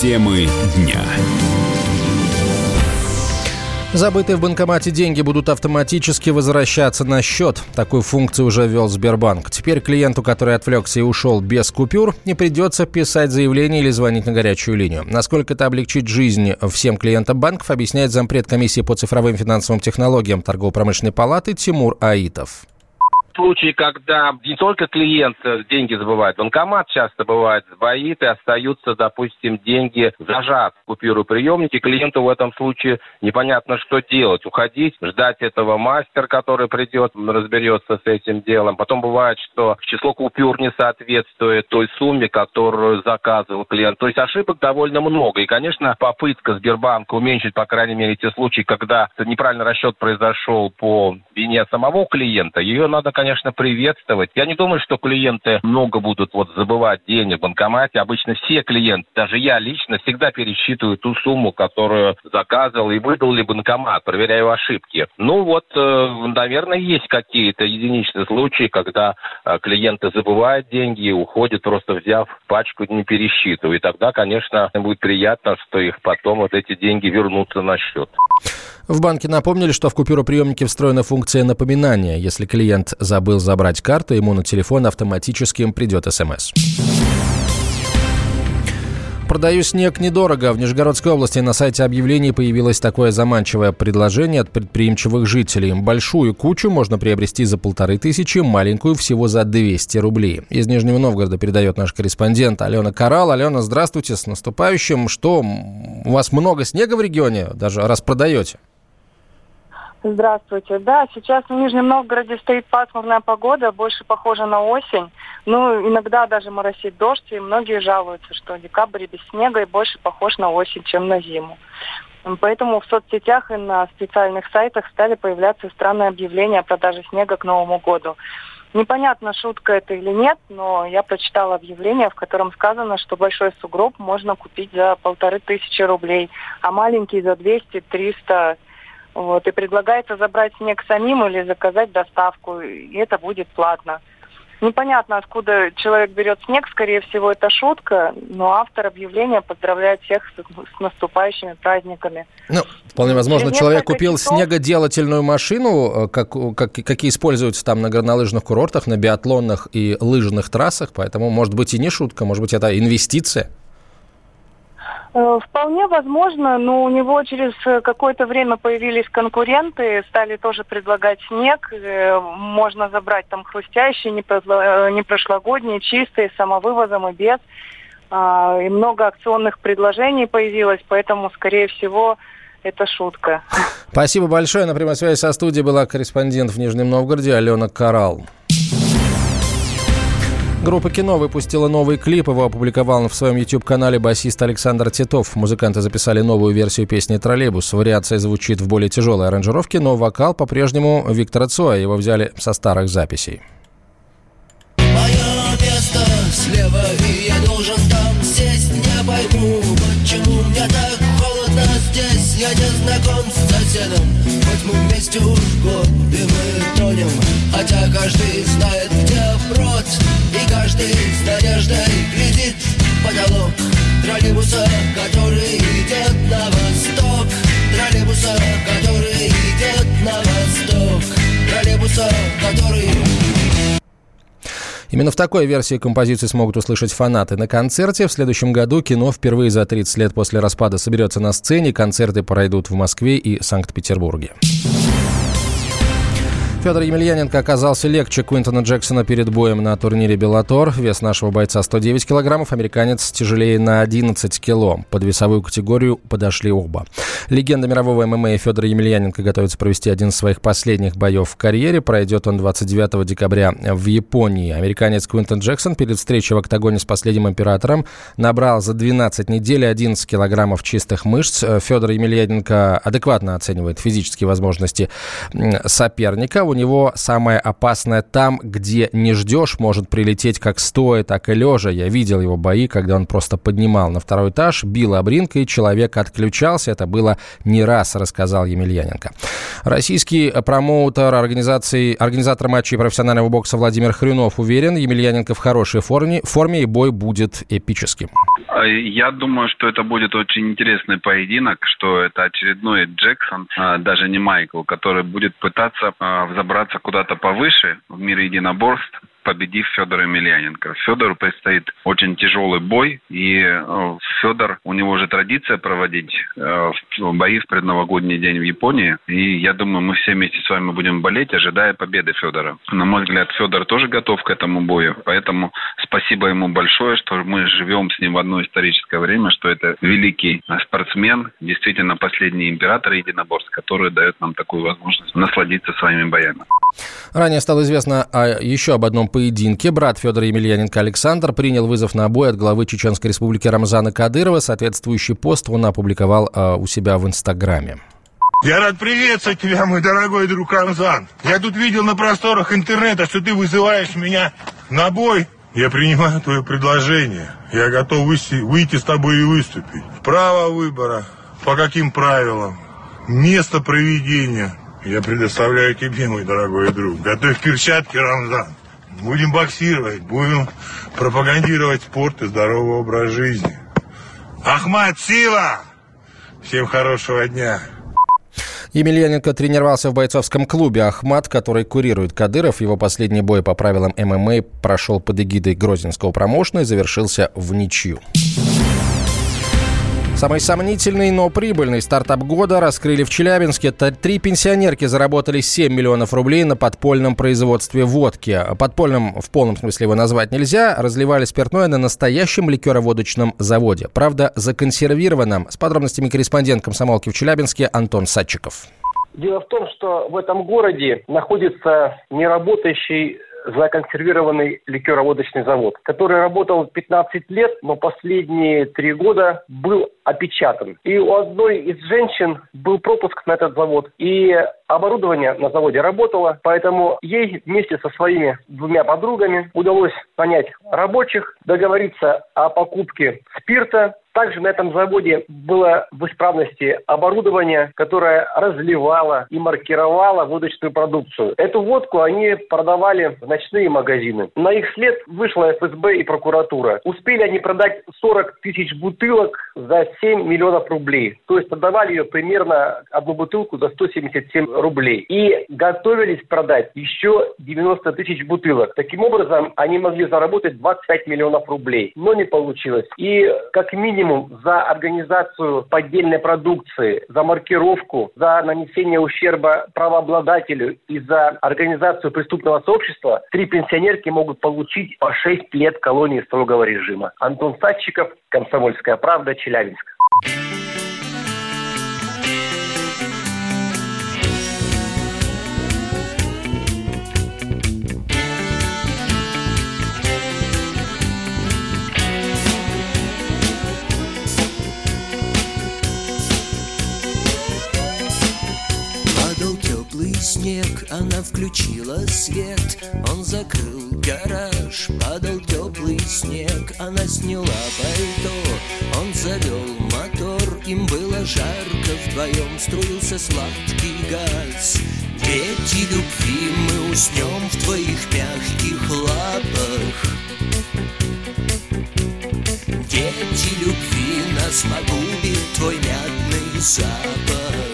Темы дня. Забытые в банкомате деньги будут автоматически возвращаться на счет. Такую функцию уже ввел Сбербанк. Теперь клиенту, который отвлекся и ушел без купюр, не придется писать заявление или звонить на горячую линию. Насколько это облегчит жизнь всем клиентам банков, объясняет зампред комиссии по цифровым финансовым технологиям торгово-промышленной палаты Тимур Аитов случаи, когда не только клиент э, деньги забывает, банкомат часто бывает сбоит и остаются, допустим, деньги зажат в купюроприемнике. Клиенту в этом случае непонятно, что делать. Уходить, ждать этого мастера, который придет, разберется с этим делом. Потом бывает, что число купюр не соответствует той сумме, которую заказывал клиент. То есть ошибок довольно много. И, конечно, попытка Сбербанка уменьшить, по крайней мере, те случаи, когда неправильный расчет произошел по вине самого клиента, ее надо, конечно, конечно, приветствовать. Я не думаю, что клиенты много будут вот забывать денег в банкомате. Обычно все клиенты, даже я лично, всегда пересчитываю ту сумму, которую заказывал и выдал ли банкомат, проверяю ошибки. Ну вот, э, наверное, есть какие-то единичные случаи, когда э, клиенты забывают деньги и уходят, просто взяв пачку, не пересчитывая. И тогда, конечно, будет приятно, что их потом вот эти деньги вернутся на счет. В банке напомнили, что в купюроприемнике встроена функция напоминания. Если клиент забыл забрать карту, ему на телефон автоматически придет смс. Продаю снег недорого. В Нижегородской области на сайте объявлений появилось такое заманчивое предложение от предприимчивых жителей. Большую кучу можно приобрести за полторы тысячи, маленькую всего за 200 рублей. Из Нижнего Новгорода передает наш корреспондент Алена Карал. Алена, здравствуйте, с наступающим. Что, у вас много снега в регионе, даже распродаете? Здравствуйте. Да, сейчас в Нижнем Новгороде стоит пасмурная погода, больше похожа на осень. Ну, иногда даже моросит дождь, и многие жалуются, что декабрь без снега и больше похож на осень, чем на зиму. Поэтому в соцсетях и на специальных сайтах стали появляться странные объявления о продаже снега к Новому году. Непонятно, шутка это или нет, но я прочитала объявление, в котором сказано, что большой сугроб можно купить за полторы тысячи рублей, а маленький за 200-300 вот, и предлагается забрать снег самим или заказать доставку, и это будет платно. Непонятно, откуда человек берет снег, скорее всего, это шутка, но автор объявления поздравляет всех с, с наступающими праздниками. Ну, вполне возможно, Через человек купил часов... снегоделательную машину, э, как, как, какие используются там на горнолыжных курортах, на биатлонных и лыжных трассах, поэтому, может быть, и не шутка, может быть, это инвестиция. Э, вполне возможно, но у него через э, какое-то время появились конкуренты, стали тоже предлагать снег. Э, можно забрать там хрустящий, не прошлогодний, чистый, самовывозом и без. А, и много акционных предложений появилось, поэтому, скорее всего, это шутка. Спасибо большое. На прямой связи со студией была корреспондент в Нижнем Новгороде Алена Карал. Группа «Кино» выпустила новый клип. Его опубликовал в своем YouTube-канале басист Александр Титов. Музыканты записали новую версию песни «Троллейбус». Вариация звучит в более тяжелой аранжировке, но вокал по-прежнему Виктора Цоя. Его взяли со старых записей. Мое место слева, и я должен там сесть. Не пойму, соседом, хоть мы вместе уж год, и мы тонем. Хотя каждый знает, где брод И каждый с надеждой глядит в потолок Троллейбуса, который идет на восток. Троллейбуса, который Именно в такой версии композиции смогут услышать фанаты на концерте. В следующем году кино впервые за 30 лет после распада соберется на сцене. Концерты пройдут в Москве и Санкт-Петербурге. Федор Емельяненко оказался легче Куинтона Джексона перед боем на турнире Беллатор. Вес нашего бойца 109 килограммов, американец тяжелее на 11 кило. Под весовую категорию подошли оба. Легенда мирового ММА Федор Емельяненко готовится провести один из своих последних боев в карьере. Пройдет он 29 декабря в Японии. Американец Куинтон Джексон перед встречей в октагоне с последним императором набрал за 12 недель 11 килограммов чистых мышц. Федор Емельяненко адекватно оценивает физические возможности соперника у него самое опасное там, где не ждешь, может прилететь как стоя, так и лежа. Я видел его бои, когда он просто поднимал на второй этаж, бил обринкой, человек отключался. Это было не раз, рассказал Емельяненко. Российский промоутер организации, организатор матчей профессионального бокса Владимир Хрюнов уверен, Емельяненко в хорошей форме, форме и бой будет эпическим. А, я думаю, что это будет очень интересный поединок, что это очередной Джексон, а, даже не Майкл, который будет пытаться а, взобраться куда-то повыше в мире единоборств победив Федора Емельяненко. Федору предстоит очень тяжелый бой, и э, Федор, у него уже традиция проводить э, бои в предновогодний день в Японии, и я думаю, мы все вместе с вами будем болеть, ожидая победы Федора. На мой взгляд, Федор тоже готов к этому бою, поэтому спасибо ему большое, что мы живем с ним в одно историческое время, что это великий спортсмен, действительно последний император единоборств, который дает нам такую возможность насладиться своими боями. Ранее стало известно о, еще об одном поединке. Брат Федора Емельяненко Александр принял вызов на бой от главы Чеченской республики Рамзана Кадырова. Соответствующий пост он опубликовал э, у себя в Инстаграме. Я рад приветствовать тебя, мой дорогой друг Рамзан. Я тут видел на просторах интернета, что ты вызываешь меня на бой. Я принимаю твое предложение. Я готов выйти, выйти с тобой и выступить. Право выбора. По каким правилам? Место проведения. Я предоставляю тебе, мой дорогой друг. Готовь перчатки, Рамзан. Будем боксировать, будем пропагандировать спорт и здоровый образ жизни. Ахмад, сила! Всем хорошего дня! Емельяненко тренировался в бойцовском клубе «Ахмат», который курирует Кадыров. Его последний бой по правилам ММА прошел под эгидой Грозинского промоушена и завершился в ничью. Самый сомнительный, но прибыльный стартап года раскрыли в Челябинске. Три пенсионерки заработали 7 миллионов рублей на подпольном производстве водки. Подпольным в полном смысле его назвать нельзя. Разливали спиртное на настоящем ликероводочном заводе. Правда, законсервированном. С подробностями корреспондент комсомолки в Челябинске Антон Садчиков. Дело в том, что в этом городе находится неработающий законсервированный ликероводочный завод, который работал 15 лет, но последние три года был опечатан. И у одной из женщин был пропуск на этот завод, и оборудование на заводе работало, поэтому ей вместе со своими двумя подругами удалось понять рабочих, договориться о покупке спирта, также на этом заводе было в исправности оборудование, которое разливало и маркировало водочную продукцию. Эту водку они продавали в ночные магазины. На их след вышла ФСБ и прокуратура. Успели они продать 40 тысяч бутылок за 7 миллионов рублей. То есть продавали ее примерно одну бутылку за 177 рублей. И готовились продать еще 90 тысяч бутылок. Таким образом, они могли заработать 25 миллионов рублей. Но не получилось. И как минимум минимум за организацию поддельной продукции, за маркировку, за нанесение ущерба правообладателю и за организацию преступного сообщества три пенсионерки могут получить по 6 лет колонии строгого режима. Антон Садчиков, Комсомольская правда, Челябинск. Включила свет. Он закрыл гараж, падал теплый снег. Она сняла пальто, он завел мотор. Им было жарко вдвоем, струился сладкий газ. Дети любви, мы уснем в твоих мягких лапах. Дети любви, нас погубит твой мятный запах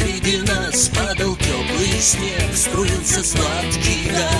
среди нас Падал теплый снег Струился сладкий газ